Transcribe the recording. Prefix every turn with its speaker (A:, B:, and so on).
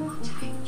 A: Okay.